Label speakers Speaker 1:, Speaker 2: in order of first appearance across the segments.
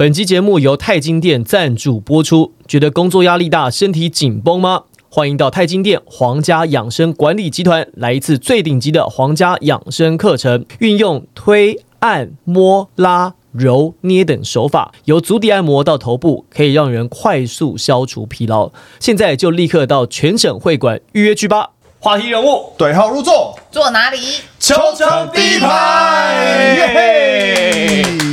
Speaker 1: 本期节目由泰金店赞助播出。觉得工作压力大、身体紧绷吗？欢迎到泰金店皇家养生管理集团来一次最顶级的皇家养生课程，运用推、按、摸、拉、揉、捏等手法，由足底按摩到头部，可以让人快速消除疲劳。现在就立刻到全省会馆预约去吧！话题人物
Speaker 2: 对号入座，
Speaker 3: 坐哪里？
Speaker 1: 球场第一排，耶嘿！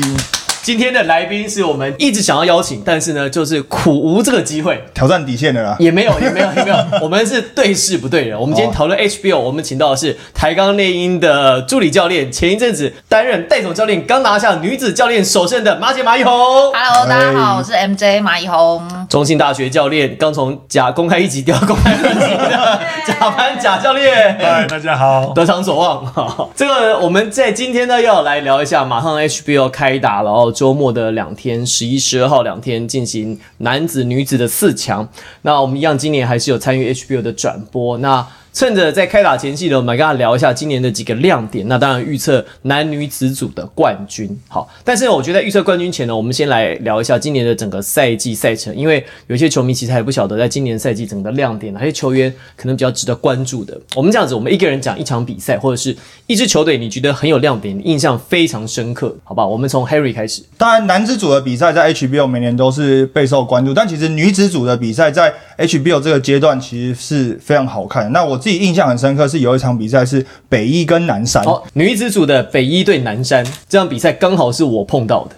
Speaker 1: 今天的来宾是我们一直想要邀请，但是呢，就是苦无这个机会，
Speaker 2: 挑战底线的啦。
Speaker 1: 也没有，也没有，也没有。我们是对事不对人。我们今天讨论 HBO，我们请到的是台钢猎鹰的助理教练，前一阵子担任代总教练，刚拿下女子教练首胜的马姐马一红。
Speaker 3: Hello，大家好，我是 MJ 马一红。
Speaker 1: 中信大学教练，刚从甲公开一级调到公开二级的 甲班甲教练。
Speaker 4: 嗨，大家好。
Speaker 1: 得偿所望。这个我们在今天呢要来聊一下，马上 HBO 开打了哦，周末的两天，十一、十二号两天进行男子、女子的四强。那我们一样，今年还是有参与 HBO 的转播。那趁着在开打前夕呢，我们来跟大家聊一下今年的几个亮点。那当然预测男女子组的冠军。好，但是我觉得在预测冠军前呢，我们先来聊一下今年的整个赛季赛程，因为有些球迷其实还不晓得，在今年赛季整个亮点，哪些球员可能比较值得关注的。我们这样子，我们一个人讲一场比赛，或者是一支球队，你觉得很有亮点，印象非常深刻，好不好？我们从 Harry 开始。
Speaker 2: 当然，男子组的比赛在 HBO 每年都是备受关注，但其实女子组的比赛在 HBO 这个阶段其实是非常好看。那我自己印象很深刻，是有一场比赛是北一跟南山。
Speaker 1: 哦，女子组的北一对南山这场比赛刚好是我碰到的。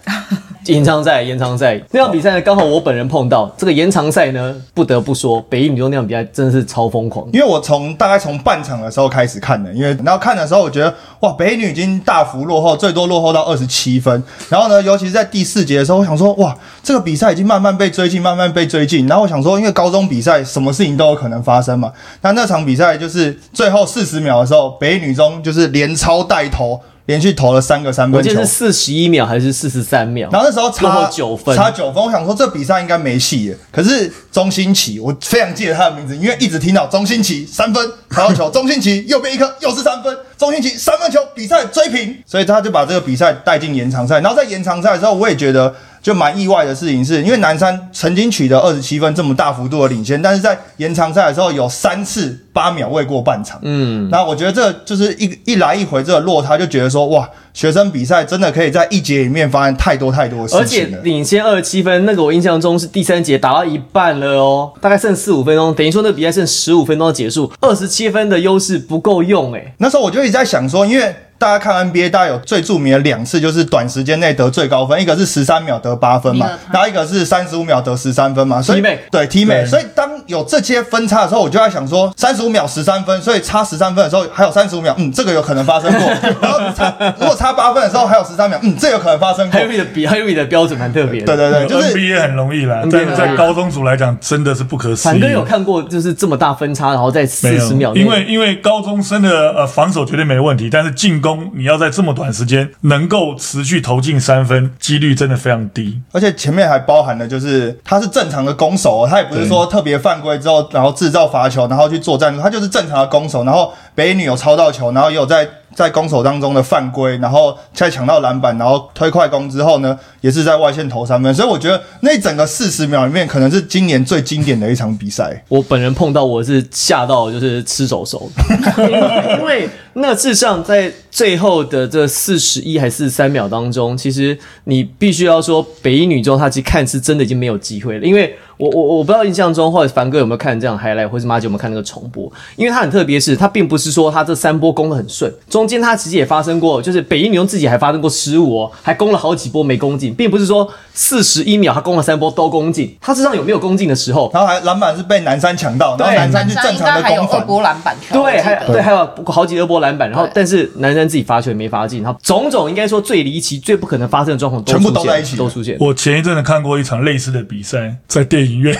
Speaker 1: 延长赛，延长赛那场比赛呢，刚好我本人碰到。这个延长赛呢，不得不说，北一女中那场比赛真的是超疯狂。
Speaker 2: 因为我从大概从半场的时候开始看的，因为然后看的时候，我觉得哇，北一女已经大幅落后，最多落后到二十七分。然后呢，尤其是在第四节的时候，我想说哇，这个比赛已经慢慢被追进，慢慢被追进。然后我想说，因为高中比赛什么事情都有可能发生嘛。那那场比赛就是最后四十秒的时候，北一女中就是连超带头。连续投了三个三分球，
Speaker 1: 是四十一秒还是四十三秒？
Speaker 2: 然后那时候差
Speaker 1: 九分，
Speaker 2: 差九分。我想说这比赛应该没戏了。可是钟欣奇，我非常记得他的名字，因为一直听到钟欣奇三分投到球，钟欣奇右边一颗又是三分，钟欣奇三分球比赛追平，所以他就把这个比赛带进延长赛。然后在延长赛的时候，我也觉得。就蛮意外的事情是，因为南山曾经取得二十七分这么大幅度的领先，但是在延长赛的时候有三次八秒未过半场。嗯，那我觉得这就是一一来一回这个落差，就觉得说哇，学生比赛真的可以在一节里面发生太多太多的事情
Speaker 1: 而且领先二十七分，那个我印象中是第三节打到一半了哦，大概剩四五分钟，等于说那个比赛剩十五分钟结束，二十七分的优势不够用哎。
Speaker 2: 那时候我就一直在想说，因为。大家看 NBA，大家有最著名的两次，就是短时间内得最高分，一个是十三秒得八分嘛，然后一个是三十五秒得十三分嘛。
Speaker 1: 所以
Speaker 2: 对 T 美，所以当有这些分差的时候，我就在想说，三十五秒十三分，所以差十三分的时候还有三十五秒，嗯，这个有可能发生过。然后差如果差八分的时候还有十三秒，嗯，这有可能发生过。
Speaker 1: Harry 的比 Harry 的标准蛮特别。
Speaker 2: 对对对，就是
Speaker 4: NBA 很容易啦，在在高中组来讲真的是不可思议。
Speaker 1: 反哥有看过就是这么大分差，然后在四十秒，
Speaker 4: 因为因为高中生的呃防守绝对没问题，但是进攻你要在这么短时间能够持续投进三分，几率真的非常低。
Speaker 2: 而且前面还包含了，就是他是正常的攻守，他也不是说特别犯规之后，然后制造罚球，然后去做战术，他就是正常的攻守。然后北女有抄到球，然后也有在在攻守当中的犯规，然后再抢到篮板，然后推快攻之后呢，也是在外线投三分。所以我觉得那整个四十秒里面，可能是今年最经典的一场比赛。
Speaker 1: 我本人碰到我是吓到，就是吃手手，因为那事实上在最后的这四十一还是三秒当中，其实你必须要说北一女中，她其实看是真的已经没有机会了，因为。我我我不知道印象中或者凡哥有没有看这样 highlight，或是马姐有没有看那个重播？因为它很特别，是它并不是说它这三波攻的很顺，中间它其实也发生过，就是北一女中自己还发生过失误哦，还攻了好几波没攻进，并不是说四十一秒他攻了三波都攻进，他身上有没有攻进的时候，
Speaker 2: 然后还篮板是被南山抢到，然后南山是正常的攻
Speaker 3: 二，波篮板，
Speaker 1: 对，还对还有好几个波篮板，然后但是南山自己罚球也没罚进，然后种种应该说最离奇、最不可能发生的状况
Speaker 2: 全部都在一起
Speaker 1: 都出现。
Speaker 4: 我前一阵子看过一场类似的比赛，在电影院。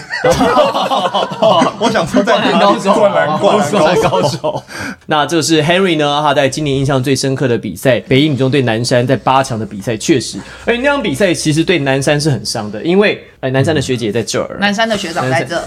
Speaker 2: 我想说，在
Speaker 1: 高手，
Speaker 2: 灌篮灌篮
Speaker 1: 高手。那这是 Henry 呢？他在今年印象最深刻的比赛，北影女中对南山在八强的比赛，确实，而且那场比赛其实对南山是很伤的，因为哎，南山的学姐在这儿，
Speaker 3: 南山的学长在这儿，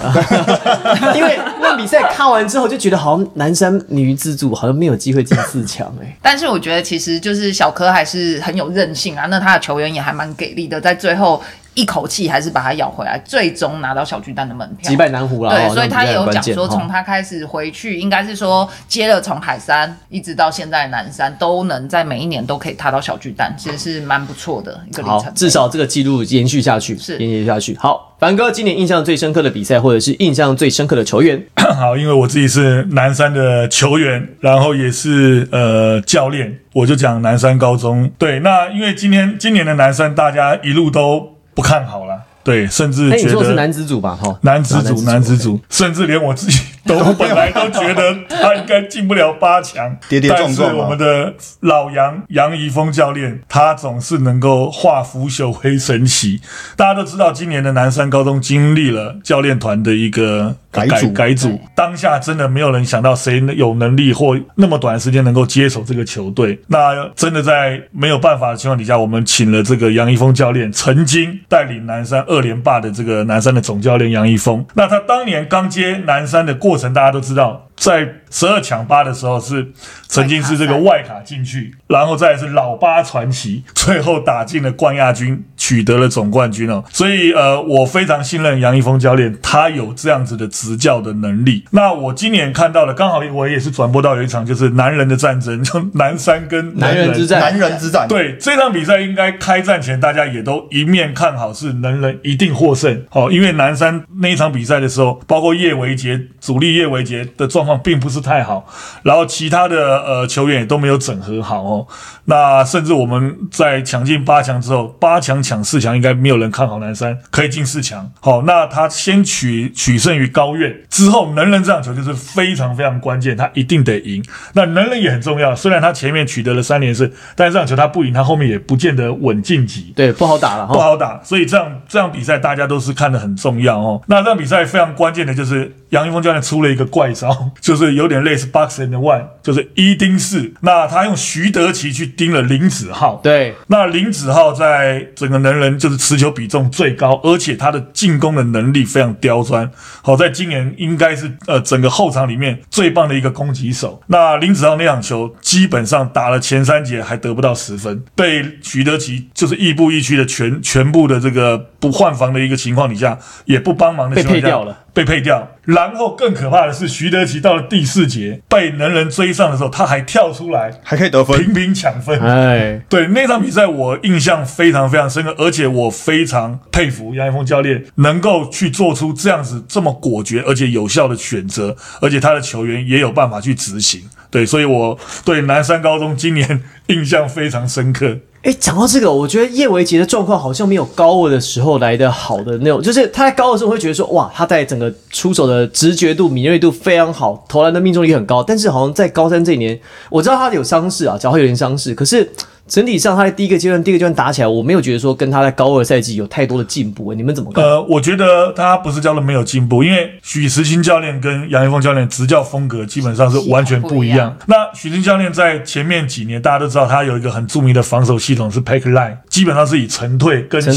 Speaker 1: 因为那比赛看完之后就觉得好像南山女子组好像没有机会进四强哎。
Speaker 3: 但是我觉得其实就是小柯还是很有韧性啊，那他的球员也还蛮给力的，在最后。一口气还是把它咬回来，最终拿到小巨蛋的门票，
Speaker 1: 击败南湖了。
Speaker 3: 对，
Speaker 1: 哦
Speaker 3: 所以他也有讲说，从他开始回去，应该是说接了从海山一直到现在南山，都能在每一年都可以踏到小巨蛋，其实是蛮不错的一个里程，碑。
Speaker 1: 至少这个记录延续下去，
Speaker 3: 是
Speaker 1: 延续下去。好，凡哥今年印象最深刻的比赛，或者是印象最深刻的球员，
Speaker 4: 好，因为我自己是南山的球员，然后也是呃教练，我就讲南山高中。对，那因为今天今年的南山大家一路都不看好了，对，甚至觉得
Speaker 1: 说是男子组吧？哈，
Speaker 4: 男子组，男子
Speaker 1: 组。
Speaker 4: 组，甚至连我自己 都本来都觉得他应该进不了八强，
Speaker 2: 跌跌撞撞啊
Speaker 4: 但是我们的老杨杨怡峰教练，他总是能够化腐朽为神奇。大家都知道，今年的南山高中经历了教练团的一个
Speaker 2: 改组
Speaker 4: 改组，当下真的没有人想到谁有能力或那么短的时间能够接手这个球队。那真的在没有办法的情况底下，我们请了这个杨一峰教练，曾经带领南山二连霸的这个南山的总教练杨一峰。那他当年刚接南山的过过程，大家都知道，在十二强八的时候是曾经是这个外卡进去，然后再是老八传奇，最后打进了冠亚军，取得了总冠军哦。所以呃，我非常信任杨一峰教练，他有这样子的执教的能力。那我今年看到了，刚好我也是转播到有一场就是男人的战争，就南山跟
Speaker 1: 男人之战
Speaker 2: 男人之战，
Speaker 4: 对这场比赛，应该开战前大家也都一面看好是能人一定获胜。好、因为南山那一场比赛的时候，包括叶维杰主力叶维杰的状况并不是太好，然后其他的呃球员也都没有整合好哦。那甚至我们在抢进八强之后，八强抢四强，应该没有人看好南山可以进四强。好、那他先取取胜于高院之后，能人这场球就是非常非常关键，他一定得赢。那能人也很重要，虽然他前面取得了三连胜，但是这场球他不赢，他后面也不见得稳晋级。
Speaker 1: 对，不好打了。
Speaker 4: 不好打，所以这样这样比赛大家都是看得很重要哦。那这场比赛非常关键的就是杨一峰教练出了一个怪招，就是有点类似 box and one，就是一盯四。那他用徐德奇去盯了林子浩，
Speaker 1: 对，
Speaker 4: 那林子浩在整个能人就是持球比重最高，而且他的进攻的能力非常刁钻。好，在今年应该是呃整个后场里面最棒的一个攻击手。那林子浩那场球基本上打了前三节还得不到十分，被徐德奇就是亦步亦趋的全全部的这个不换防的一个情况底下，也不帮忙的情况下
Speaker 1: 被配掉了。
Speaker 4: 被配掉。然后更可怕的是，徐德奇到了第四节被能人追上的时候，他还跳出来
Speaker 2: 还可以得分，
Speaker 4: 频频抢分。
Speaker 1: 哎，
Speaker 4: 对那场比赛，我印象非常非常深刻，而且我非常佩服杨一峰教练能够去做出这样子这么果决而且有效的选择，而且他的球员也有办法去执行。对，所以我对南山高中今年印象非常深刻。
Speaker 1: 哎，讲到这个，我觉得叶维杰的状况好像没有高二的时候来的好的那种，就是他在高二的时候会觉得说，哇，他在整个出手的直觉度、敏锐度非常好，投篮的命中率很高，但是好像在高三这一年，我知道他有伤势啊，脚踝有点伤势，可是。整体上，他在第一个阶段、第一个阶段打起来，我没有觉得说跟他在高二赛季有太多的进步。你们怎么看？
Speaker 4: 呃，我觉得他不是教的没有进步，因为许时清教练跟杨一峰教练执教风格基本上是完全不一样。那许清教练在前面几年，大家都知道他有一个很著名的防守系统是 Pack Line，基本上是以沉退跟防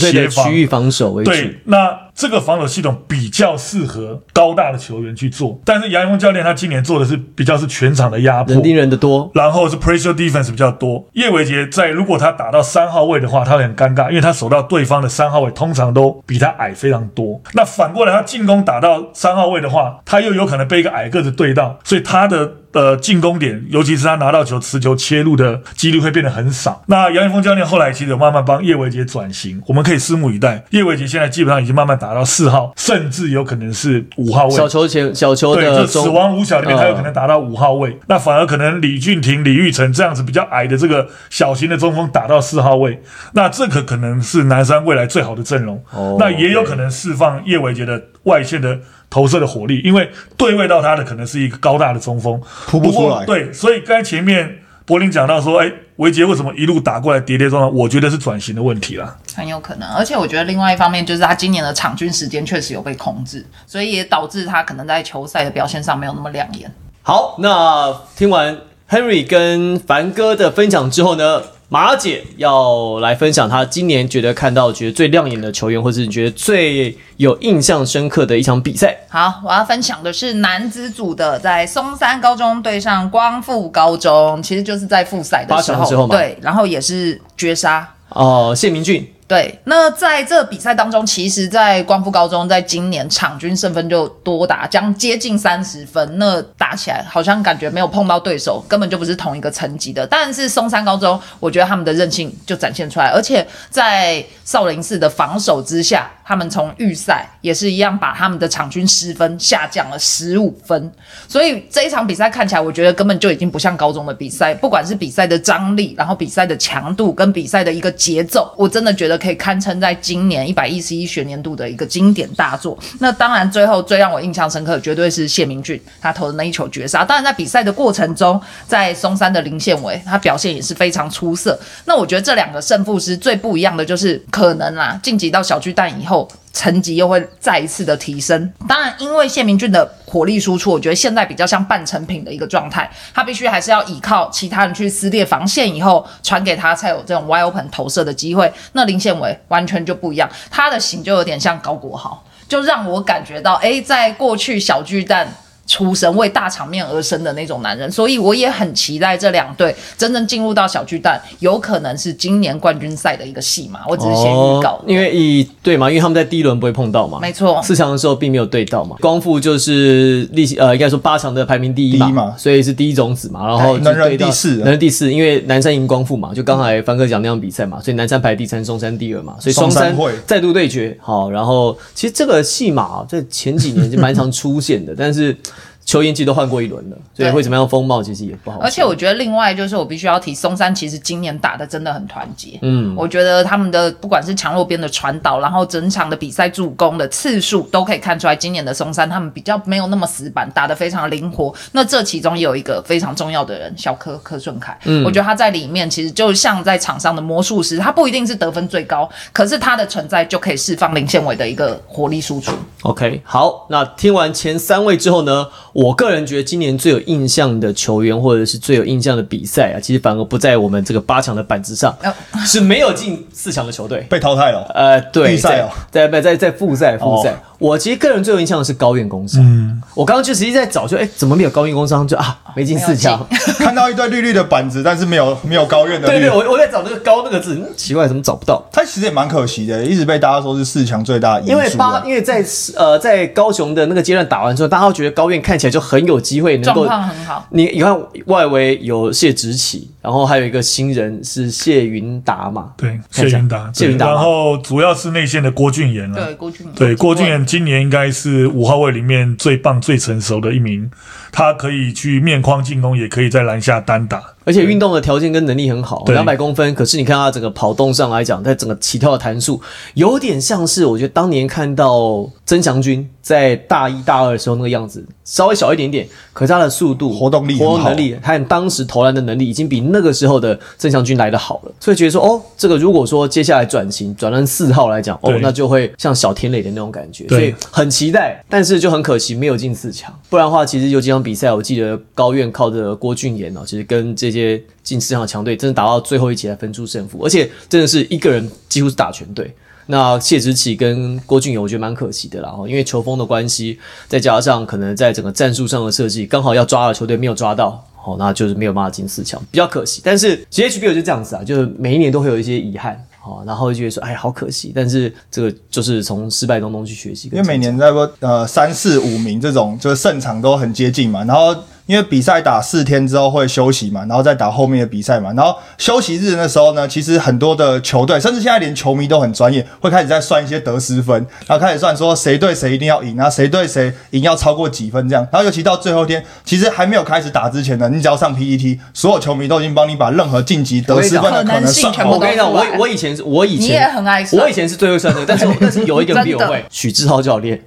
Speaker 1: 区域防守为主。
Speaker 4: 对，那这个防守系统比较适合高大的球员去做，但是杨一峰教练他今年做的是比较是全场的压迫
Speaker 1: 人，盯人的多，
Speaker 4: 然后是 pressure defense 比较多。叶伟杰在如果他打到三号位的话，他会很尴尬，因为他守到对方的三号位通常都比他矮非常多。那反过来，他进攻打到三号位的话，他又有可能被一个矮个子对到，所以他的。呃，进攻点，尤其是他拿到球持球切入的几率会变得很少。那杨一峰教练后来其实有慢慢帮叶伟杰转型，我们可以拭目以待。叶伟杰现在基本上已经慢慢打到四号，甚至有可能是五号位。
Speaker 1: 小球前小球
Speaker 4: 对，
Speaker 1: 的
Speaker 4: 就死亡五小里面，
Speaker 1: 呃
Speaker 4: 他有可能打到五号位，那反而可能李俊廷、李玉成这样子比较矮的这个小型的中锋打到四号位，那这个可能是南山未来最好的阵容。
Speaker 1: 哦
Speaker 4: 那也有可能释放叶伟杰的外线的投射的火力，因为对位到他的可能是一个高大的中锋，
Speaker 2: 扑不出来
Speaker 4: 过对，所以刚才前面柏林讲到说，哎，维杰为什么一路打过来跌跌撞撞？我觉得是转型的问题啦。
Speaker 3: 很有可能，而且我觉得另外一方面就是他今年的场均时间确实有被控制，所以也导致他可能在球赛的表现上没有那么亮眼。
Speaker 1: 好，那听完 Henry 跟凡哥的分享之后呢，马姐要来分享她今年觉得看到觉得最亮眼的球员，或是你觉得最有印象深刻的一场比赛。
Speaker 3: 好，我要分享的是男子组的，在松山高中对上光复高中，其实就是在复赛的时候，对，然后也是绝杀。
Speaker 1: 哦、谢明俊，
Speaker 3: 对，那在这比赛当中，其实，在光复高中在今年场均胜分就多达将接近三十分，那打起来好像感觉没有碰到对手，根本就不是同一个层级的。但是松山高中，我觉得他们的韧性就展现出来，而且在少林寺的防守之下，他们从预赛也是一样把他们的场均失分下降了十五分，所以这一场比赛看起来，我觉得根本就已经不像高中的比赛，不管是比赛的张力，然后比赛的强度跟比赛的一个节奏，我真的觉得可以堪称在今年一百一十一学年度的一个经典大作。那当然，最后最让我印象深刻绝对是谢明俊他投的那一球绝杀。当然，在比赛的过程中，在松山的林宪伟他表现也是非常出色。那我觉得这两个胜负是最不一样的，就是可能啦，晋级到小巨蛋以后。成绩又会再一次的提升。当然，因为谢明俊的火力输出，我觉得现在比较像半成品的一个状态，他必须还是要依靠其他人去撕裂防线以后传给他，才有这种 wide open 投射的机会。那林宪伟完全就不一样，他的型就有点像高国豪，就让我感觉到，哎，在过去小巨蛋。出生为大场面而生的那种男人，所以我也很期待这两队真正进入到小巨蛋，有可能是今年冠军赛的一个戏码。我只是先预告，
Speaker 1: 因为以对嘛，因为他们在第一轮不会碰到嘛，
Speaker 3: 没错，
Speaker 1: 四强的时候并没有对到嘛。光复就是历呃，应该说八强的排名第一嘛，所以是第一种子嘛。然后
Speaker 2: 能人第四，
Speaker 1: 能人第四，因为南山赢光复嘛，就刚才凡哥讲那场比赛嘛，所以南山排第三，松山第二嘛，所以双山再度对决。好，然后其实这个戏码在前几年就蛮常出现的，但是。球员季都换过一轮了，所以会怎么样风貌其实也不好。
Speaker 3: 而且我觉得另外就是我必须要提，松山其实今年打的真的很团结。嗯，我觉得他们的不管是强弱边的传导，然后整场的比赛助攻的次数，都可以看出来今年的松山他们比较没有那么死板，打的非常灵活。那这其中有一个非常重要的人，小柯柯顺凯。嗯，我觉得他在里面其实就像在场上的魔术师，他不一定是得分最高，可是他的存在就可以释放林宪伟的一个活力输出。
Speaker 1: OK，好，那听完前三位之后呢？我个人觉得今年最有印象的球员，或者是最有印象的比赛啊，其实反而不在我们这个八强的板子上，是没有进四强的球队
Speaker 2: 被淘汰了。
Speaker 1: 呃，对，
Speaker 2: 赛哦，
Speaker 1: 在在在复赛复赛。我其实个人最有印象的是高院工商。嗯，我刚刚就实际在找，就哎，怎么没有高院工商？就啊，没进四强。
Speaker 2: 看到一堆绿绿的板子，但是没有没有高院的。
Speaker 1: 对对，我我在找那个高那个字，奇怪，怎么找不到？
Speaker 2: 他其实也蛮可惜的，一直被大家说是四强最大的
Speaker 1: 因为八，因为在呃在高雄的那个阶段打完之后，大家都觉得高院看起来就很有机会能够
Speaker 3: 状况很好。
Speaker 1: 你你看外围有谢直起，然后还有一个新人是谢云达嘛？
Speaker 4: 对，谢云达，
Speaker 1: 谢云达。
Speaker 4: 然后主要是内线的郭俊彦
Speaker 3: 了。对，郭俊
Speaker 4: 对郭俊彦。今年应该是五号位里面最棒、最成熟的一名，他可以去面框进攻，也可以在篮下单打，
Speaker 1: 而且运动的条件跟能力很好，两百公分。可是你看他整个跑动上来讲，在整个起跳的弹速，有点像是我觉得当年看到曾祥军在大一、大二的时候那个样子，稍微小一点点，可是他的速度、
Speaker 2: 活动力、
Speaker 1: 活动能力，还有当时投篮的能力，已经比那个时候的曾祥军来的好了。所以觉得说，哦，这个如果说接下来转型转成四号来讲，哦，那就会像小天磊的那种感觉。所以很期待，但是就很可惜没有进四强。不然的话，其实有几场比赛，我记得高院靠着郭俊彦哦，其实跟这些进四强的强队，真的打到最后一节才分出胜负，而且真的是一个人几乎是打全队。那谢直奇跟郭俊友，我觉得蛮可惜的啦，因为球风的关系，再加上可能在整个战术上的设计，刚好要抓的球队没有抓到，哦，那就是没有办法进四强，比较可惜。但是 HBL 就这样子啊，就是每一年都会有一些遗憾。哦，然后就觉得说，哎，好可惜。但是这个就是从失败当中去学习，
Speaker 2: 因为每年在不呃三四五名这种就是胜场都很接近嘛，然后。因为比赛打四天之后会休息嘛，然后再打后面的比赛嘛，然后休息日的时候呢，其实很多的球队，甚至现在连球迷都很专业，会开始在算一些得失分，然后开始算说谁对谁一定要赢然后，谁对谁赢要超过几分这样。然后尤其到最后一天，其实还没有开始打之前呢，你只要上 PET，所有球迷都已经帮你把任何晋级得失分的可能算。
Speaker 1: 我跟你讲，我我以前我以前
Speaker 3: 你也很爱算，
Speaker 1: 我以前是最会算的，但是 但是有一个人比我会，许志浩教练，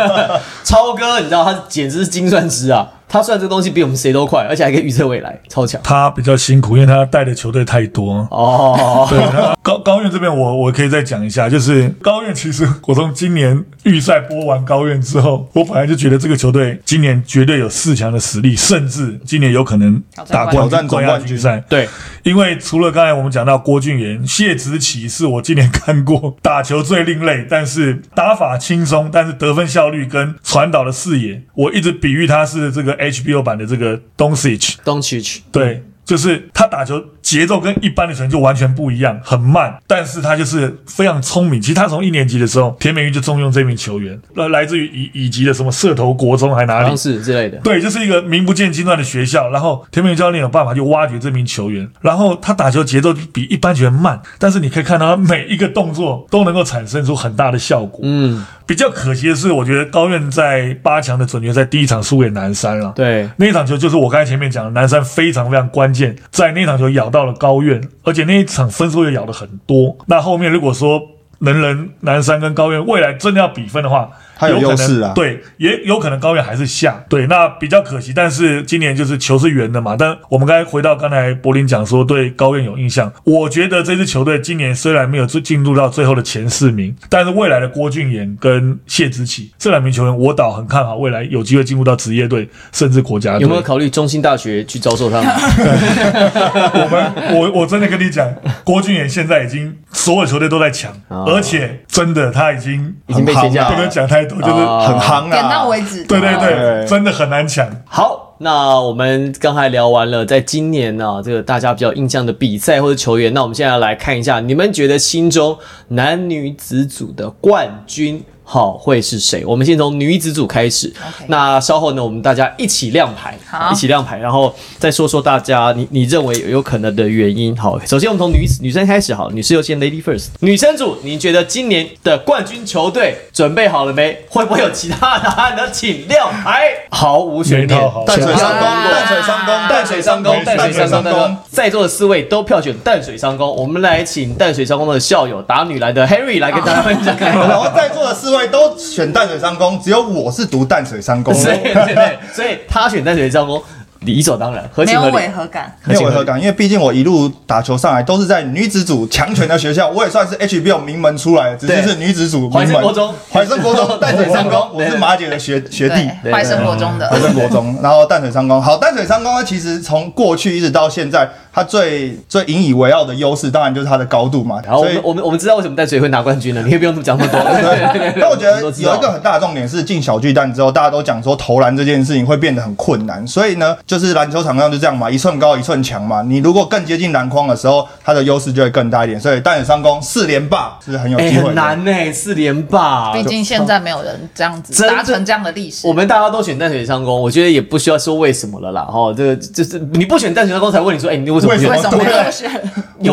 Speaker 1: 超哥，你知道他简直是精算师啊。他算这个东西比我们谁都快，而且还可以预测未来，超强。
Speaker 4: 他比较辛苦，因为他带的球队太多。哦，对，高高院这边我我可以再讲一下，就是高院其实我从今年预赛播完高院之后，我本来就觉得这个球队今年绝对有四强的实力，甚至今年有可能打
Speaker 2: 挑战总冠军
Speaker 4: 赛。
Speaker 1: 对，
Speaker 4: 因为除了刚才我们讲到郭俊言、谢子启是我今年看过打球最另类，但是打法轻松，但是得分效率跟传导的视野，我一直比喻他是这个。HBO 版的这个
Speaker 1: Doncic，Doncic，
Speaker 4: 对。就是他打球节奏跟一般的球员就完全不一样，很慢，但是他就是非常聪明。其实他从一年级的时候，田美玉就重用这名球员，呃，来自于乙乙级的什么社头国中还哪里？
Speaker 1: 是之类的。
Speaker 4: 对，就是一个名不见经传的学校。然后田美教练有办法去挖掘这名球员，然后他打球节奏比一般球员慢，但是你可以看到他每一个动作都能够产生出很大的效果。
Speaker 1: 嗯，
Speaker 4: 比较可惜的是，我觉得高院在八强的准决赛第一场输给南山了。
Speaker 1: 对，
Speaker 4: 那一场球就是我刚才前面讲的，南山非常非常关键，在那场球咬到了高院，而且那一场分数也咬得很多。那后面如果说能人南山跟高院未来真的要比分的话，
Speaker 2: 他有
Speaker 4: 可能
Speaker 2: 优势啊
Speaker 4: 对，也有可能高院还是下，对，那比较可惜。但是今年就是球是圆的嘛，但我们刚才回到刚才柏林讲说对高院有印象，我觉得这支球队今年虽然没有进进入到最后的前四名，但是未来的郭俊彦跟谢之启这两名球员，我倒很看好未来有机会进入到职业队甚至国家队。
Speaker 1: 有没有考虑中兴大学去招收他们？
Speaker 4: 我们我我真的跟你讲，郭俊彦现在已经所有球队都在抢，
Speaker 1: 哦
Speaker 4: 而且真的他已经
Speaker 1: 已经被签下
Speaker 4: 不能
Speaker 1: 了。
Speaker 4: 讲太多，就是、
Speaker 1: 哦
Speaker 2: 很夯啊，
Speaker 3: 点到为止。
Speaker 4: 对对对，
Speaker 2: 对
Speaker 4: 真的很难抢。
Speaker 1: 好，那我们刚才聊完了，在今年呢、这个大家比较印象的比赛或者球员，那我们现在来看一下，你们觉得心中男女子组的冠军？好，会是谁？我们先从女子组开始。那稍后呢，我们大家一起亮牌，一起亮牌，然后再说说大家你你认为有有可能的原因。好，首先我们从女女生开始，好，女士优先，Lady First。女生组，你觉得今年的冠军球队准备好了没？会不会有其他答案呢？请亮牌，毫无悬念。
Speaker 2: 淡水上攻，
Speaker 3: 啊
Speaker 2: 淡水上攻，
Speaker 1: 淡水上攻，淡水上攻，淡水上攻，在座的四位都票选淡水上攻。我们来请淡水上攻的校友打女篮的 Harry 来跟大家分享。
Speaker 2: 然后在座的四位都选淡水上工，只有我是读淡水上攻的，
Speaker 1: 对对对，所以他选淡水上工，理所当然，合
Speaker 3: 没有
Speaker 1: 情合理
Speaker 3: 违。和感。
Speaker 2: 没有违和感，因为毕竟我一路打球上来都是在女子组强权的学校，我也算是 HBO 名门出来的，只是是女子组
Speaker 1: 怀
Speaker 2: 名门。
Speaker 1: 生国中
Speaker 2: 怀生国中淡水上工，我是马姐的学学弟。
Speaker 3: 对，怀生国中的
Speaker 2: 怀生国中，然后淡水上工。好，淡水上工呢其实从过去一直到现在，它最最引以为傲的优势，当然就是他的高度嘛。
Speaker 1: 然后我们我们我们知道为什么淡水会拿冠军了，你也不用讲那么多。
Speaker 2: 对，但我觉得有一个很大的重点是进小巨蛋之后，大家都讲说投篮这件事情会变得很困难，所以呢，就是篮球场上就这样嘛，一寸高一寸强嘛。你如果更接近篮筐的时候，它的优势就会更大一点。所以淡水上攻四连霸是很有
Speaker 1: 哎，
Speaker 2: 机会
Speaker 1: 难呢，四连霸。
Speaker 3: 毕竟现在没有人这样子达成这样的历史
Speaker 1: 我。们大家都选淡水上攻，我觉得也不需要说为什么了啦。哦，这个就是你不选淡水上攻，才问你说，哎，你为什么
Speaker 2: 为什么
Speaker 3: 为什么 有选？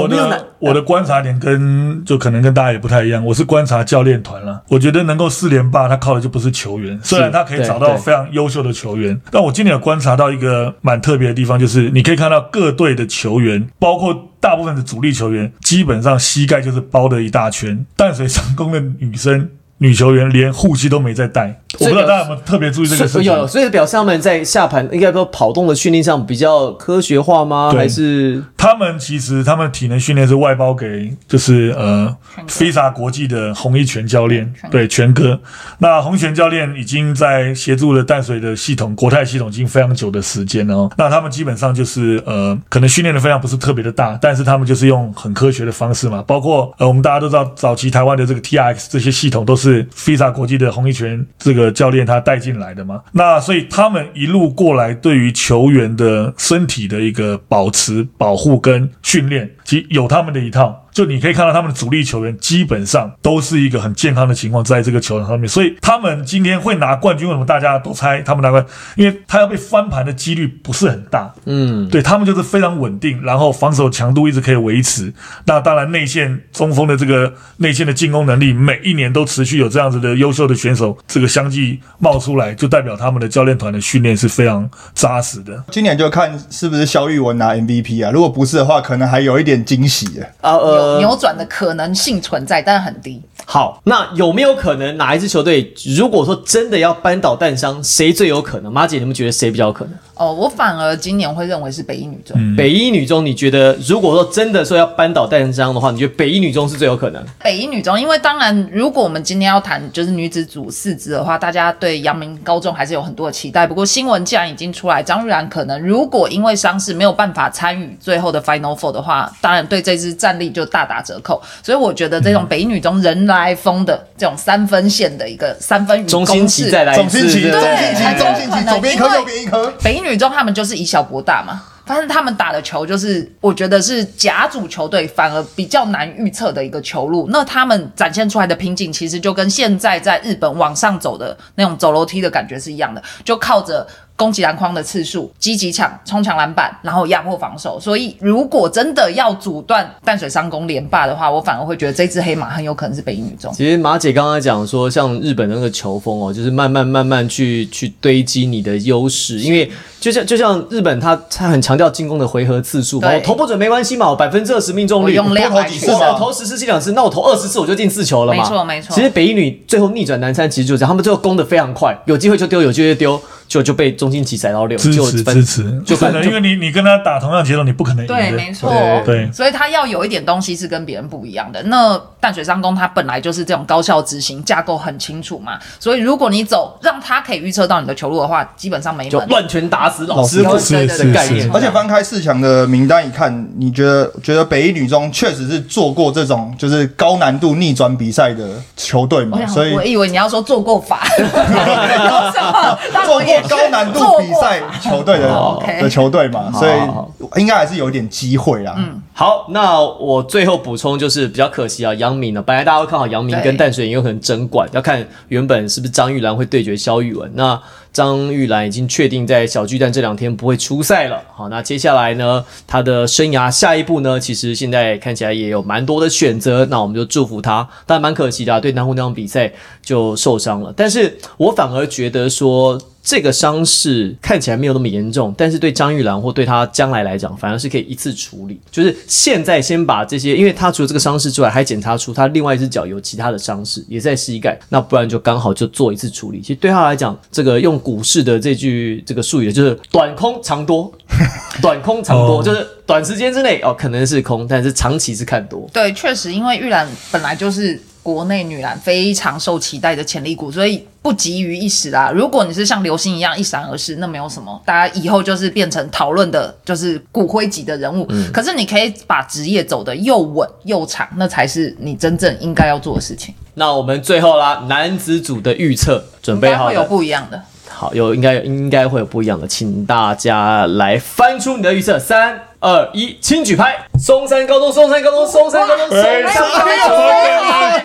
Speaker 4: 我的？我的观察点跟就可能跟大家也不太一样，我是观察教练团了。我觉得能够四连霸，他靠的就不是球员，虽然他可以找到非常优秀的球员，但我今年有观察到一个蛮特别的地方，就是你可以看到各队的球员，包括大部分的主力球员，基本上膝盖就是包的一大圈。淡水上攻的女生。女球员连护膝都没在戴，我不知道大家有没有特别注意这个事情？
Speaker 1: 有，所以表示他们在下盘应该说跑动的训练上比较科学化吗？还是
Speaker 4: 他们其实他们体能训练是外包给就是呃 FISA 国际的洪一全教练对全哥。那洪拳教练已经在协助了淡水的系统国泰系统已经非常久的时间了哦。那他们基本上就是呃可能训练的分量不是特别的大，但是他们就是用很科学的方式嘛，包括呃我们大家都知道早期台湾的这个 TRX 这些系统都是是 FISA 国际的洪一拳这个教练他带进来的嘛。那所以他们一路过来对于球员的身体的一个保持、保护跟训练，其实有他们的一套。就你可以看到他们的主力球员基本上都是一个很健康的情况，在这个球场上面，所以他们今天会拿冠军，为什么大家都猜他们拿冠？因为他要被翻盘的几率不是很大，
Speaker 1: 嗯，
Speaker 4: 对他们就是非常稳定，然后防守强度一直可以维持。那当然，内线中锋的这个内线的进攻能力，每一年都持续有这样子的优秀的选手，这个相继冒出来，就代表他们的教练团的训练是非常扎实的。
Speaker 2: 今年就看是不是肖玉文拿 MVP 啊，如果不是的话，可能还有一点惊喜耶。
Speaker 1: 啊
Speaker 3: 扭转的可能性存在，但是很低。
Speaker 1: 好，那有没有可能哪一支球队，如果说真的要扳倒淡商，谁最有可能？马姐，你们觉得谁比较有可能？
Speaker 3: 哦，我反而今年会认为是北一女中。
Speaker 1: 北一女中，你觉得如果说真的说要扳倒淡商的话，你觉得北一女中是最有可能？
Speaker 3: 北一女中，因为当然，如果我们今天要谈就是女子组四支的话，大家对阳明高中还是有很多的期待。不过新闻既然已经出来，张玉然可能如果因为伤势没有办法参与最后的 Final Four 的话，当然对这支战力就大打折扣。所以我觉得这种北一女中人来疯的这种三分线的一个三分雨
Speaker 1: 中心
Speaker 3: 攻势，
Speaker 1: 旗再来一次，对不对
Speaker 2: 总星期，
Speaker 3: 对
Speaker 2: 总星期，左边一颗，右边一颗。
Speaker 3: 北一女中他们就是以小博大嘛，但是他们打的球就是我觉得是甲组球队反而比较难预测的一个球路。那他们展现出来的瓶颈，其实就跟现在在日本往上走的那种走楼梯的感觉是一样的，就靠着。攻击篮筐的次数，积极抢、冲抢篮板，然后压迫防守。所以，如果真的要阻断淡水商工连霸的话，我反而会觉得这只黑马很有可能是北一女中。
Speaker 1: 其实马姐刚刚讲说，像日本的那个球风哦，就是慢慢慢慢去去堆积你的优势，因为就像就像日本，他他很强调进攻的回合次数嘛，
Speaker 3: 对
Speaker 1: 我投不准没关系嘛，我百分之二十命中率，
Speaker 3: 我用量
Speaker 2: 多投几次嘛
Speaker 1: 我投十次进两次，那我投二十次我就进四球了嘛。
Speaker 3: 没错没错
Speaker 1: 其实北一女最后逆转南山，其实就是这样，他们最后攻的非常快，有机会就丢，有机会就丢，就就被中心旗塞到六，
Speaker 4: 支
Speaker 1: 就分
Speaker 4: 持支持，
Speaker 1: 就
Speaker 4: 可能，因为你你跟他打同样节奏，你不可能赢的。
Speaker 3: 对，没错，
Speaker 4: 对
Speaker 3: 所以他要有一点东西是跟别人不一样的。那淡水商工他本来就是这种高效执行，架构很清楚嘛，所以如果你走让他可以预测到你的球路的话，基本上没门。
Speaker 1: 就乱拳打死老
Speaker 2: 老师傅
Speaker 1: 的概念。
Speaker 2: 而且翻开四强的名单一看，你觉得觉得北一女中确实是做过这种就是高难度逆转比赛的球队嘛？
Speaker 3: 想，
Speaker 2: 所以
Speaker 3: 我以为你要说做过法，有什么？
Speaker 2: 做过高难度比赛球队的的球队嘛，所以应该还是有一点机会啊。嗯，
Speaker 1: 好，那我最后补充就是比较可惜啊，杨明呢，本来大家都看好杨明跟淡水也有可能争冠，要看原本是不是张玉兰会对决肖玉文。那张玉兰已经确定在小巨蛋这两天不会出赛了。好，那接下来呢，他的生涯下一步呢，其实现在看起来也有蛮多的选择。那我们就祝福他，但蛮可惜的、啊，对南湖那场比赛就受伤了。但是我反而觉得说。这个伤势看起来没有那么严重，但是对张玉兰或对他将来来讲，反而是可以一次处理。就是现在先把这些，因为他除了这个伤势之外，还检查出他另外一只脚有其他的伤势，也在膝盖。那不然就刚好就做一次处理。其实对他来讲，这个用股市的这句这个术语，就是短空长多，短空长多，就是短时间之内哦可能是空，但是长期是看多。
Speaker 3: 对，确实，因为玉兰本来就是国内女篮非常受期待的潜力股，所以不急于一时啦。如果你是像流星一样一闪而逝，那没有什么，大家以后就是变成讨论的，就是骨灰级的人物。嗯可是你可以把职业走得又稳又长，那才是你真正应该要做的事情。
Speaker 1: 那我们最后啦，男子组的预测准备好了。
Speaker 3: 不一样的。
Speaker 1: 好，有应该应该会有不一样的，请大家来翻出你的预测，三二一，请举拍。松山高中，松山高中，松山高中，松
Speaker 4: 哎
Speaker 1: 山高
Speaker 3: 没有
Speaker 1: 中，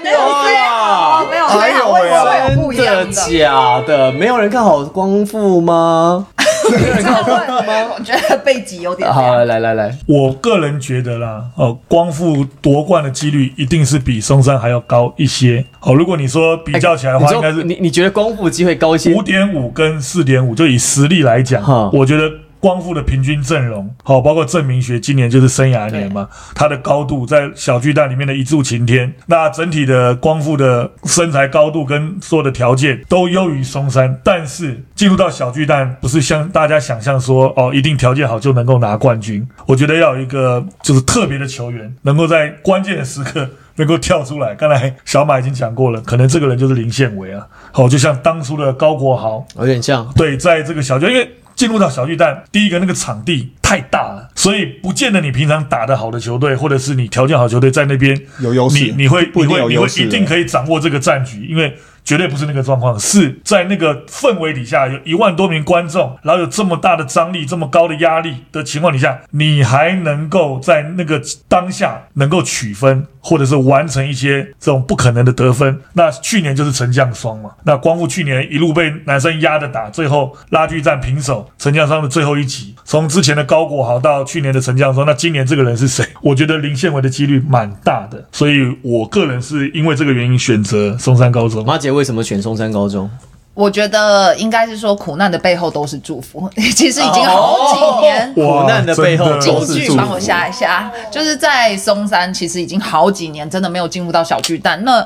Speaker 3: 没有没有
Speaker 1: 哇
Speaker 3: 没有
Speaker 2: 哎呦喂
Speaker 3: 没有会有不一
Speaker 1: 真的。假的？没有人看好光复吗？
Speaker 3: 我觉得背脊有点
Speaker 1: 好，
Speaker 3: 凉。
Speaker 1: 来来来，
Speaker 4: 我个人觉得啦，哦，光复夺冠的几率一定是比松山还要高一些。哦，如果你说比较起来的话，应该是
Speaker 1: 你你觉得光复机会高一些？
Speaker 4: 五点五跟四点五，就以实力来讲
Speaker 1: 哈，
Speaker 4: 我觉得。光复的平均阵容，好、包括郑明学今年就是生涯年嘛，他的高度在小巨蛋里面的一柱擎天，那整体的光复的身材高度跟所有的条件都优于松山，但是进入到小巨蛋，不是像大家想象说哦，一定条件好就能够拿冠军。我觉得要有一个就是特别的球员，能够在关键的时刻 能够跳出来。刚才小马已经讲过了，可能这个人就是林宪伟啊，好、就像当初的高国豪，
Speaker 1: 有点像。
Speaker 4: 对，在这个小巨，因为进入到小巨蛋，第一个那个场地太大了，所以不见得你平常打得好的球队，或者是你条件好的球队在那边
Speaker 2: 有优势
Speaker 4: 你你会你会你会一定可以掌握这个战局，因为。绝对不是那个状况，是在那个氛围底下，有一万多名观众，然后有这么大的张力、这么高的压力的情况底下，你还能够在那个当下能够取分，或者是完成一些这种不可能的得分。那去年就是沉降双嘛，那光复去年一路被男生压着打，最后拉锯战平手，沉降双的最后一集，从之前的高国豪到去年的沉降双，那今年这个人是谁？我觉得林宪伟的几率蛮大的，所以我个人是因为这个原因选择松山高中。
Speaker 1: 马姐为什么选松山高中？
Speaker 3: 我觉得应该是说，苦难的背后都是祝福。其实已经好几年。
Speaker 1: 苦难的背后
Speaker 3: 京剧帮我。下一下，就是在松山，其实已经好几年真的没有进入到小巨蛋。那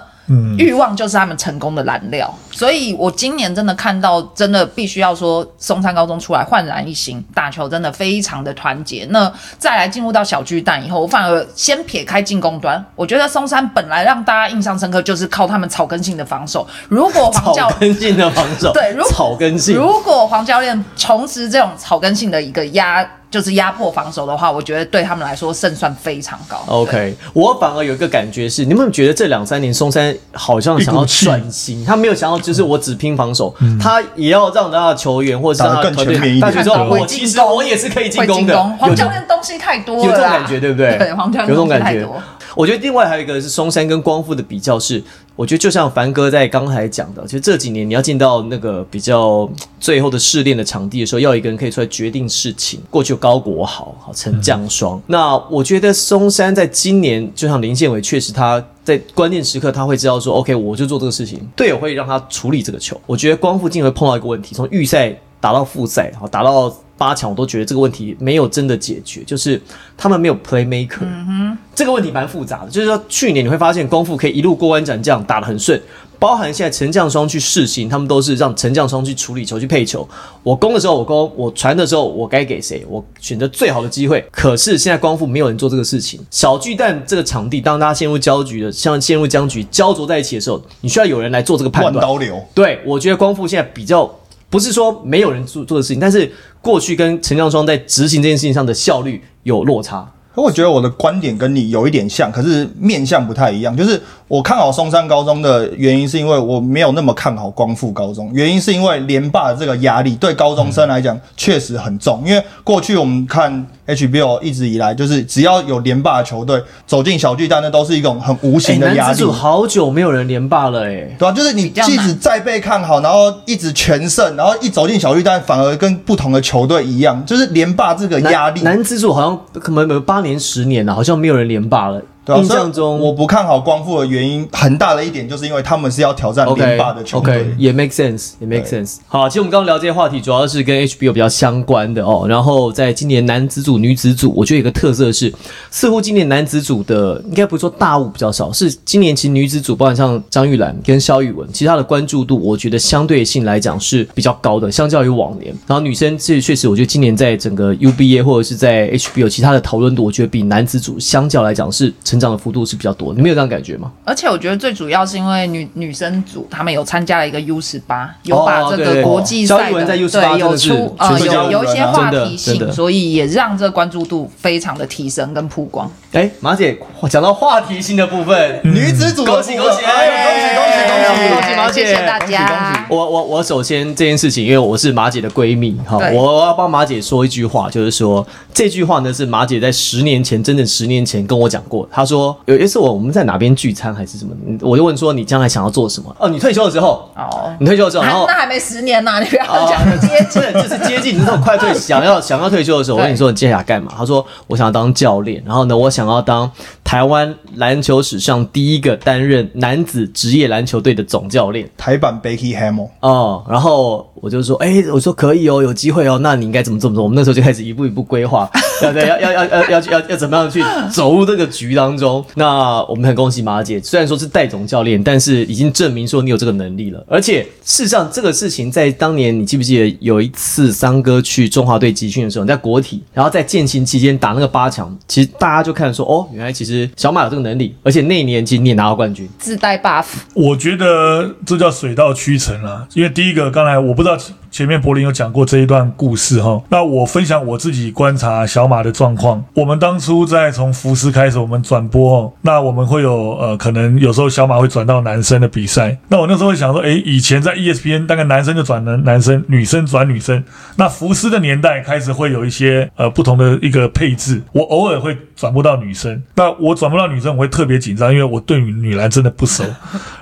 Speaker 3: 欲望就是他们成功的燃料，所以我今年真的看到，真的必须要说，松山高中出来焕然一新，打球真的非常的团结。那再来进入到小巨蛋以后，我反而先撇开进攻端，我觉得松山本来让大家印象深刻，就是靠他们草根性的防守。如果黄教
Speaker 1: 草根性的防守，
Speaker 3: 对如
Speaker 1: 草根性，
Speaker 3: 如果黄教练重拾这种草根性的一个压就是压迫防守的话，我觉得对他们来说胜算非常高。
Speaker 1: OK，我反而有一个感觉是，你们有没有觉得这两三年松山好像想要转型，他没有想要就是我只拼防守，他也要让他的球员或者是让他的团队
Speaker 2: 打得更全面一点
Speaker 1: 大学之后，我其实我也是可以进攻的，
Speaker 3: 攻，黄教练东西太多了，
Speaker 1: 有这种感觉，对不对？
Speaker 3: 对，黄教
Speaker 1: 有
Speaker 3: 练
Speaker 1: 这种感觉
Speaker 3: 东西太多。。
Speaker 1: 我觉得另外还有一个是松山跟光复的比较是，我觉得就像凡哥在刚才讲的，其实这几年你要进到那个比较最后的试炼的场地的时候，要有一个人可以出来决定事情。过去有高国豪、好陈将双，那我觉得松山在今年就像林建伟，确实他在关键时刻他会知道说，OK，我就做这个事情，队友会让他处理这个球。我觉得光复进会碰到一个问题，从预赛打到复赛，好打到八强，我都觉得这个问题没有真的解决，就是他们没有 playmaker。这个问题蛮复杂的，就是说去年你会发现功夫可以一路过关斩将，打得很顺，包含现在陈将双去试行，他们都是让陈将双去处理球、去配球。我攻的时候我攻，我传的时候我该给谁，我选择最好的机会。可是现在光复没有人做这个事情。小巨蛋这个场地，当大家陷入焦局的，像陷入僵局、焦灼在一起的时候，你需要有人来做这个判断。
Speaker 2: 万刀流。
Speaker 1: 对，我觉得光复现在比较不是说没有人做做的事情，但是过去跟陈江双在执行这件事情上的效率有落差。
Speaker 2: 我觉得我的观点跟你有一点像，可是面向不太一样。就是我看好松山高中的原因，是因为我没有那么看好光复高中。原因是因为联霸的这个压力对高中生来讲确实很重。因为过去我们看 HBO 一直以来，就是只要有连霸的球队走进小巨蛋，那都是一种很无形的压力
Speaker 1: 哎男子。组好久没有人连霸了哎、
Speaker 2: 对啊，就是你即使再被看好，然后一直全胜，然后一走进小巨蛋，反而跟不同的球队一样，就是连霸这个压力。
Speaker 1: 男子组好像可能有八年十年了，好像没有人连霸了。
Speaker 2: 对啊，
Speaker 1: 印象中
Speaker 2: 我不看好光复的原因很大的一点，就是因为他们是要挑战连霸的球队。
Speaker 1: OK 也 make sense，也 make sense。好，其实我们刚刚聊这些话题，主要是跟 HBO 比较相关的哦。然后在今年男子组、女子组，我觉得有一个特色是，似乎今年男子组的应该不是说大物比较少，是今年其实女子组，包括像张玉兰跟肖宇文，其实她的关注度，我觉得相对性来讲是比较高的，相较于往年。然后女生这确实，我觉得今年在整个 UBA 或者是在 HBO 其他的讨论度，我觉得比男子组相较来讲是成长的幅度是比较多的。你没有这样感觉吗？
Speaker 3: 而且我觉得最主要是因为女女生组他们有参加了一个 U 十八，有把这个国际赛的、
Speaker 1: 肖一文在 U18
Speaker 3: 对有出呃有有一些话题性，
Speaker 1: 的
Speaker 3: 所以也让这个关注度非常的提升跟曝光。
Speaker 1: 哎，马姐讲到话题性的部分，
Speaker 2: 女子组
Speaker 1: 恭喜恭喜
Speaker 2: 哎呦恭喜恭喜恭喜
Speaker 1: 恭喜马姐
Speaker 3: 谢谢大
Speaker 2: 恭喜
Speaker 3: 家
Speaker 2: 恭喜。
Speaker 1: 我我我首先这件事情，因为我是马姐的闺蜜，哈，
Speaker 3: 对
Speaker 1: 我要帮马姐说一句话，就是说这句话呢是马姐在十年前，真正十年前跟我讲过。她说有一次我我们在哪边聚餐还是什么，我就问说你将来想要做什么？哦，你退休的时候，
Speaker 3: 哦，
Speaker 1: 你退休的时候，然后
Speaker 3: 那那还没十年呢、你不要
Speaker 1: 哦
Speaker 3: 讲接近。
Speaker 1: 是，就是接近你这种快退，想要想要退休的时候，我跟你说你接下来干嘛？他说我想要当教练，然后呢，我想要当台湾篮球史上第一个担任男子职业篮球队的总教练。
Speaker 2: 台版 Becky Hamill，
Speaker 1: 哦，然后我就说，哎、我说可以哦，有机会哦，那你应该怎么怎么做？我们那时候就开始一步一步规划，要对，要要要要要要要怎么样去走入这个局当中。那我们很恭喜马姐，虽然说是代总教练，但是已经证明说你有这个能力了。而且事实上，这个事情在当年，你记不记得有一次三哥去中华队集训的时候，你在国体，然后在践行期间打那个八强，其实大家就看说，哦，原来其实小马有这个能力，而且那一年其实你也拿到冠军。
Speaker 3: 自带 buff，
Speaker 4: 我觉得这叫水到渠成啦。因为第一个，刚才我不知道前面柏林有讲过这一段故事哈。那我分享我自己观察小马的状况。我们当初在从福斯开始，我们转播哦，那我们会有呃，可能有时候小马会转到男生的比赛。那我那时候会想说，诶，以前在 ESPN 大概男生就转男男生，女生转女生。那福斯的年代开始会有一些呃不同的一个配置，我偶尔会转播到女生。那我转播到女生，我会特别紧张，因为我对女女篮真的不熟。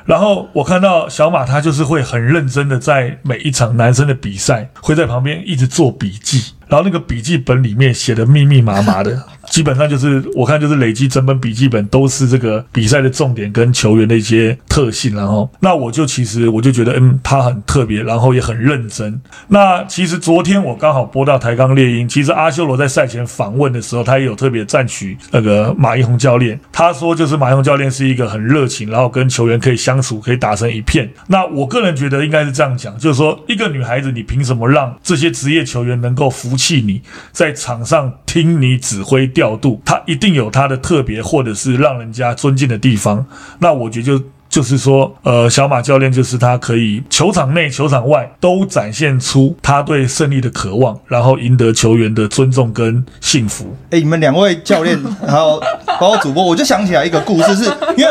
Speaker 4: 然后我看到小马，他就是会很认真的在每一场男生的比赛，会在旁边一直做笔记，然后那个笔记本里面写的密密麻麻的，基本上就是我看就是累积整本笔记本都是这个比赛的重点跟球员的一些特性，然后那我就其实我就觉得，嗯，他很特别，然后也很认真。那其实昨天我刚好播到台钢猎鹰，其实阿修罗在赛前访问的时候，他也有特别赞许那个马一红教练，他说就是马一红教练是一个很热情，然后跟球员可以相处，可以打成一片。那我个人觉得应该是这样讲，就是说一个女孩子，你凭什么让这些职业球员能够服气你，在场上听你指挥调度？他一定有他的特别，或者是让人家尊敬的地方。那我觉得就。就是说，呃，小马教练就是他可以球场内、球场外都展现出他对胜利的渴望，然后赢得球员的尊重跟幸福。
Speaker 2: 哎、你们两位教练还有包括主播，我就想起来一个故事是，因为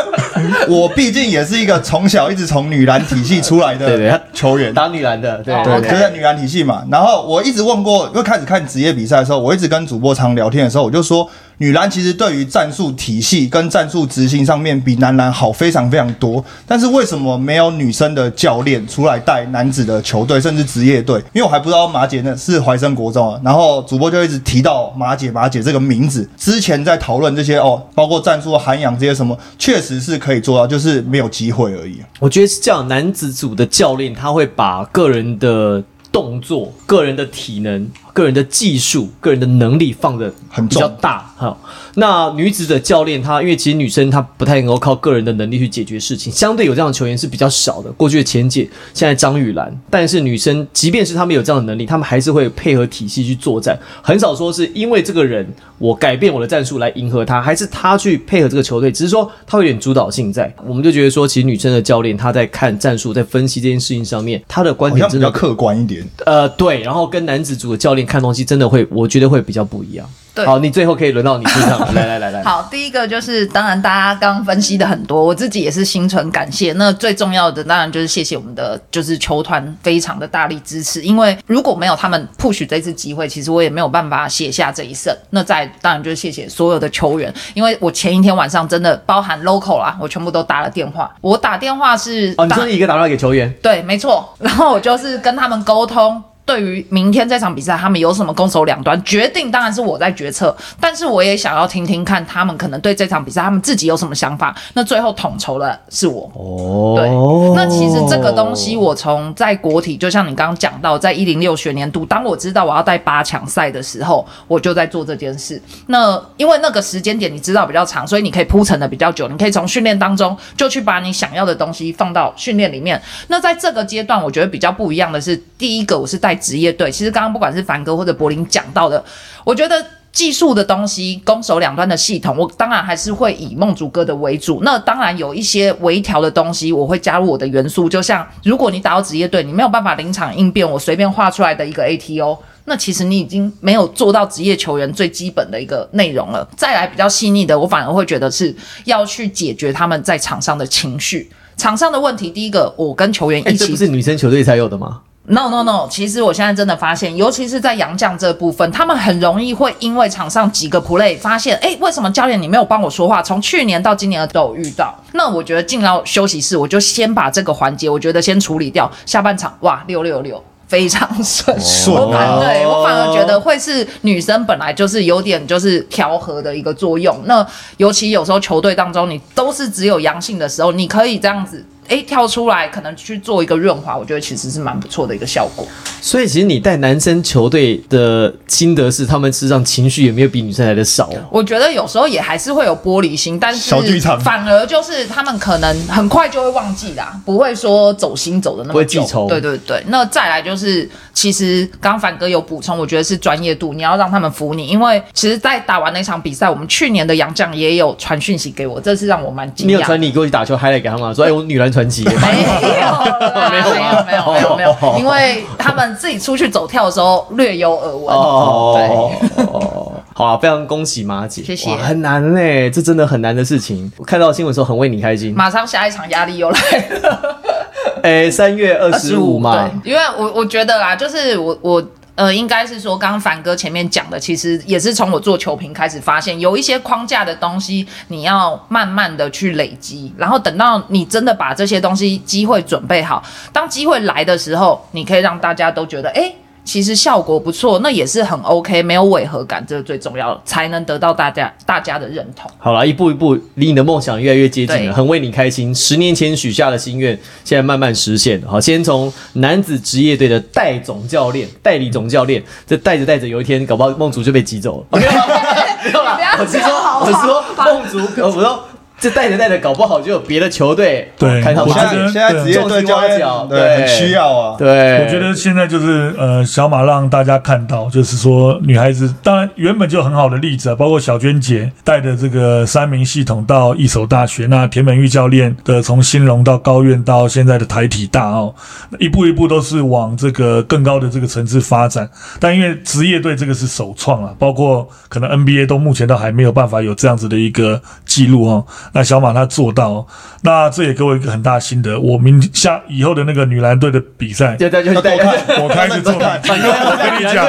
Speaker 2: 我毕竟也是一个从小一直从女篮体系出来的球员。
Speaker 1: 打女篮的，对
Speaker 3: 哦
Speaker 2: 对，就在女篮体系嘛。然后我一直问过，因为开始看职业比赛的时候，我一直跟主播常聊天的时候，我就说，女篮其实对于战术体系跟战术执行上面比男篮好非常非常多。但是为什么没有女生的教练出来带男子的球队，甚至职业队？因为我还不知道马姐那是怀生国中啊。然后主播就一直提到马姐马姐这个名字。之前在讨论这些哦，包括战术涵养这些什么，确实是可以做到，就是没有机会而已。
Speaker 1: 我觉得是这样，男子组的教练他会把个人的动作、个人的体能、个人的技术、个人的能力放的
Speaker 2: 很
Speaker 1: 比较大哈。那女子的教练她，因为其实女生她不太能够靠个人的能力去解决事情，相对有这样的球员是比较少的。过去的前姐，现在张雨兰，但是女生即便是她们有这样的能力，她们还是会配合体系去作战，很少说是因为这个人我改变我的战术来迎合他，还是他去配合这个球队，只是说他会有点主导性在。我们就觉得说，其实女生的教练她在看战术、在分析这件事情上面，她的观点真的
Speaker 2: 像比较客观一点。
Speaker 1: 呃对，然后跟男子组的教练看东西真的会，我觉得会比较不一样。
Speaker 3: 对
Speaker 1: 好，你最后可以轮到你身上了，来来来来。
Speaker 3: 好，第一个就是，当然大家刚刚分析的很多，我自己也是心存感谢。那最重要的当然就是谢谢我们的就是球团非常的大力支持，因为如果没有他们 push 这次机会，其实我也没有办法写下这一胜。那再当然就是谢谢所有的球员，因为我前一天晚上真的包含 local 啦，我全部都打了电话。我打电话是
Speaker 1: 哦，你
Speaker 3: 打
Speaker 1: 说一个打电话给球员，
Speaker 3: 对，没错。然后我就是跟他们沟通，对于明天这场比赛，他们有什么攻守两端，决定当然是我在决策，但是我也想要听听看他们可能对这场比赛他们自己有什么想法。那最后统筹的是我。
Speaker 1: 哦
Speaker 3: 对，那其实这个东西，我从在国体，就像你刚刚讲到，在一零六学年度，当我知道我要带八强赛的时候，我就在做这件事。那因为那个时间点你知道比较长，所以你可以铺陈的比较久，你可以从训练当中就去把你想要的东西放到训练里面。那在这个阶段，我觉得比较不一样的是，第一个我是带职业队，其实刚刚不管是凡哥或者柏林讲到的，我觉得。技术的东西，攻守两端的系统，我当然还是会以梦竹哥的为主。那当然有一些微调的东西，我会加入我的元素。就像如果你打到职业队，你没有办法临场应变，我随便画出来的一个 ATO，那其实你已经没有做到职业球员最基本的一个内容了。再来比较细腻的，我反而会觉得是要去解决他们在场上的情绪。场上的问题，第一个，我跟球员，一起
Speaker 1: 这不是女生球队才有的吗？
Speaker 3: No no no，其实我现在真的发现，尤其是在洋将这部分，他们很容易会因为场上几个 play 发现，哎，为什么教练你没有帮我说话？从去年到今年都有遇到。那我觉得进到休息室，我就先把这个环节，我觉得先处理掉。下半场哇，六六六。非常顺，
Speaker 2: 顺
Speaker 3: 我反
Speaker 1: 哦
Speaker 3: 对我反而觉得会是女生本来就是有点就是调和的一个作用。那尤其有时候球队当中你都是只有阳性的时候，你可以这样子哎跳出来，可能去做一个润滑，我觉得其实是蛮不错的一个效果。
Speaker 1: 所以其实你带男生球队的心得是，他们事实上情绪也没有比女生来的少。
Speaker 3: 我觉得有时候也还是会有玻璃心，但是
Speaker 2: 小剧场
Speaker 3: 反而就是他们可能很快就会忘记啦，不会说走心走的那么久。
Speaker 1: 会记仇
Speaker 3: 对对对，那再来就是，其实刚刚凡哥有补充，我觉得是专业度，你要让他们服你，因为其实，在打完那场比赛，我们去年的杨将也有传讯息给我，这是让我蛮惊讶。
Speaker 1: 你有传你过去打球 highlight 给他们，说哎，我女篮传奇。
Speaker 3: 没有啦，没有没有没有没有没有，因为他们自己出去走跳的时候略有耳闻。
Speaker 1: 哦，哦，好啊，非常恭喜马姐，
Speaker 3: 谢谢
Speaker 1: 哇很难嘞，这真的很难的事情。我看到新闻的时候很为你开心。
Speaker 3: 马上下一场压力又来了。
Speaker 1: 哎，三月二十五嘛，
Speaker 3: 对，因为我我觉得啦，就是我我。呃，应该是说，刚刚凡哥前面讲的，其实也是从我做球评开始发现，有一些框架的东西，你要慢慢的去累积，然后等到你真的把这些东西机会准备好，当机会来的时候，你可以让大家都觉得，哎，其实效果不错，那也是很 OK，没有违和感，这是最重要的，才能得到大家大家的认同。
Speaker 1: 好了，一步一步离你的梦想越来越接近了，很为你开心。十年前许下的心愿，现在慢慢实现。好，先从男子职业队的代总教练、代理总教练，这带着带着，有一天搞不好梦竹就被挤走了。没有啦，我是说，
Speaker 3: 好
Speaker 1: 我是说梦竹，我说这带着带着，搞不好就有别的球队
Speaker 4: 对我觉得
Speaker 2: 现在职业队教练
Speaker 1: 对
Speaker 2: 对很需要啊。
Speaker 1: 对，
Speaker 4: 我觉得现在就是呃，小马让大家看到，就是说女孩子当然原本就很好的例子啊，包括小娟姐带的这个三明系统到一所大学，那田本玉教练的从新隆到高院到现在的台体大哦，一步一步都是往这个更高的这个层次发展。但因为职业队这个是首创啊，包括可能 NBA 都目前都还没有办法有这样子的一个记录哦。那小马他做到哦，那这也给我一个很大心得，我明下以后的那个女篮队的比赛。
Speaker 1: 对对，就
Speaker 2: 要多看，
Speaker 4: 我开始做笔记，我跟你讲，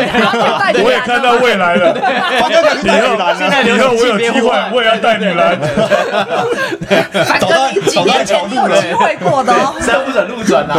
Speaker 4: 我也看到未来了。以后以后我有机会我也要带女篮。
Speaker 3: 找到找到一条路了机会过的哦。
Speaker 1: 山不转路转呐，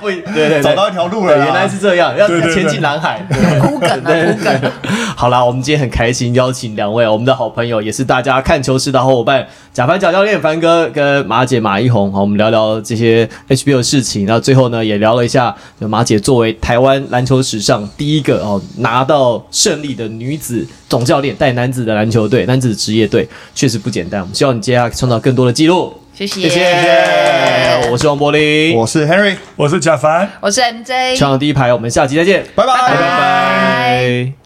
Speaker 2: 对
Speaker 1: 对
Speaker 2: 找到一条路了
Speaker 1: 原来是这样，要前进蓝海。
Speaker 3: 枯梗啊，枯梗。
Speaker 1: 好啦，我们今天很开心邀请两位我们的好朋友，也是大家看球时的好伙伴，贾凡贾教练凡哥跟马姐马一红，好，我们聊聊这些 HBO 的事情。然后最后呢，也聊了一下，就马姐作为台湾篮球史上第一个哦拿到胜利的女子总教练，带男子的篮球队、男子职业队，确实不简单。我们希望你接下来创造更多的记录。
Speaker 3: 谢谢，
Speaker 1: 谢谢，我是王柏林，
Speaker 2: 我是 Henry，
Speaker 4: 我是贾凡。
Speaker 3: 我是 MJ，
Speaker 1: 场第一排，我们下期再见，
Speaker 2: 拜拜
Speaker 3: 拜
Speaker 1: 拜拜。